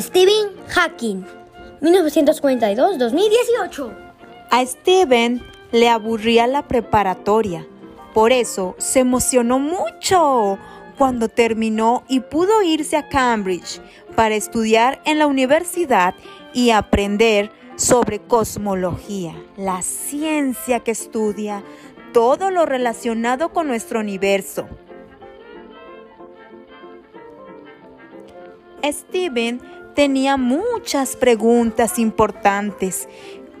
Stephen Hawking, 1942-2018. A Stephen le aburría la preparatoria, por eso se emocionó mucho cuando terminó y pudo irse a Cambridge para estudiar en la universidad y aprender sobre cosmología, la ciencia que estudia todo lo relacionado con nuestro universo. Steven tenía muchas preguntas importantes.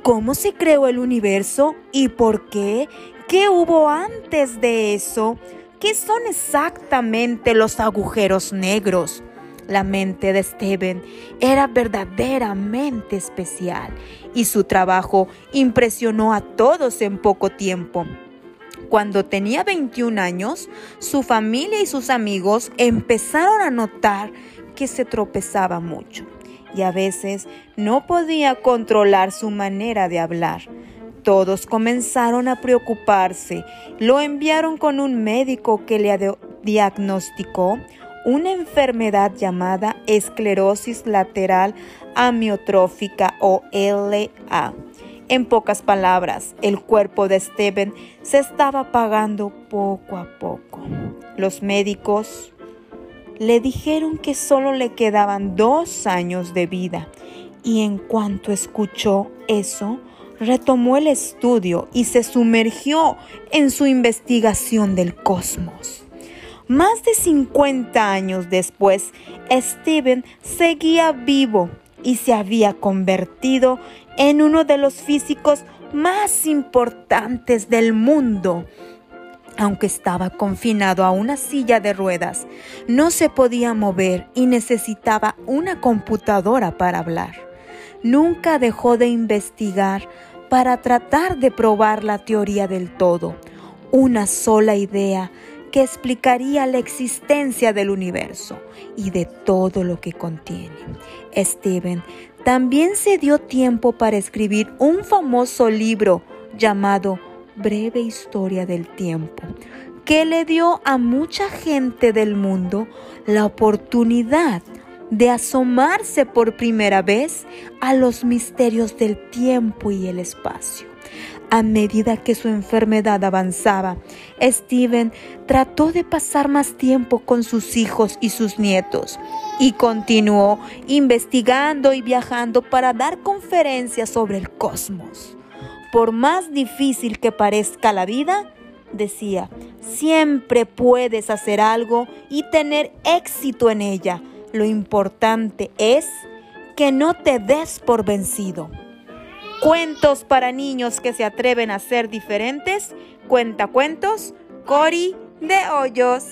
¿Cómo se creó el universo y por qué? ¿Qué hubo antes de eso? ¿Qué son exactamente los agujeros negros? La mente de Steven era verdaderamente especial y su trabajo impresionó a todos en poco tiempo. Cuando tenía 21 años, su familia y sus amigos empezaron a notar que se tropezaba mucho y a veces no podía controlar su manera de hablar. Todos comenzaron a preocuparse. Lo enviaron con un médico que le diagnosticó una enfermedad llamada esclerosis lateral amiotrófica o LA. En pocas palabras, el cuerpo de Steven se estaba apagando poco a poco. Los médicos le dijeron que solo le quedaban dos años de vida y en cuanto escuchó eso, retomó el estudio y se sumergió en su investigación del cosmos. Más de 50 años después, Steven seguía vivo y se había convertido en uno de los físicos más importantes del mundo. Aunque estaba confinado a una silla de ruedas, no se podía mover y necesitaba una computadora para hablar. Nunca dejó de investigar para tratar de probar la teoría del todo, una sola idea que explicaría la existencia del universo y de todo lo que contiene. Steven también se dio tiempo para escribir un famoso libro llamado breve historia del tiempo, que le dio a mucha gente del mundo la oportunidad de asomarse por primera vez a los misterios del tiempo y el espacio. A medida que su enfermedad avanzaba, Steven trató de pasar más tiempo con sus hijos y sus nietos y continuó investigando y viajando para dar conferencias sobre el cosmos por más difícil que parezca la vida, decía, siempre puedes hacer algo y tener éxito en ella. Lo importante es que no te des por vencido. Cuentos para niños que se atreven a ser diferentes. Cuenta cuentos, Cori de Hoyos.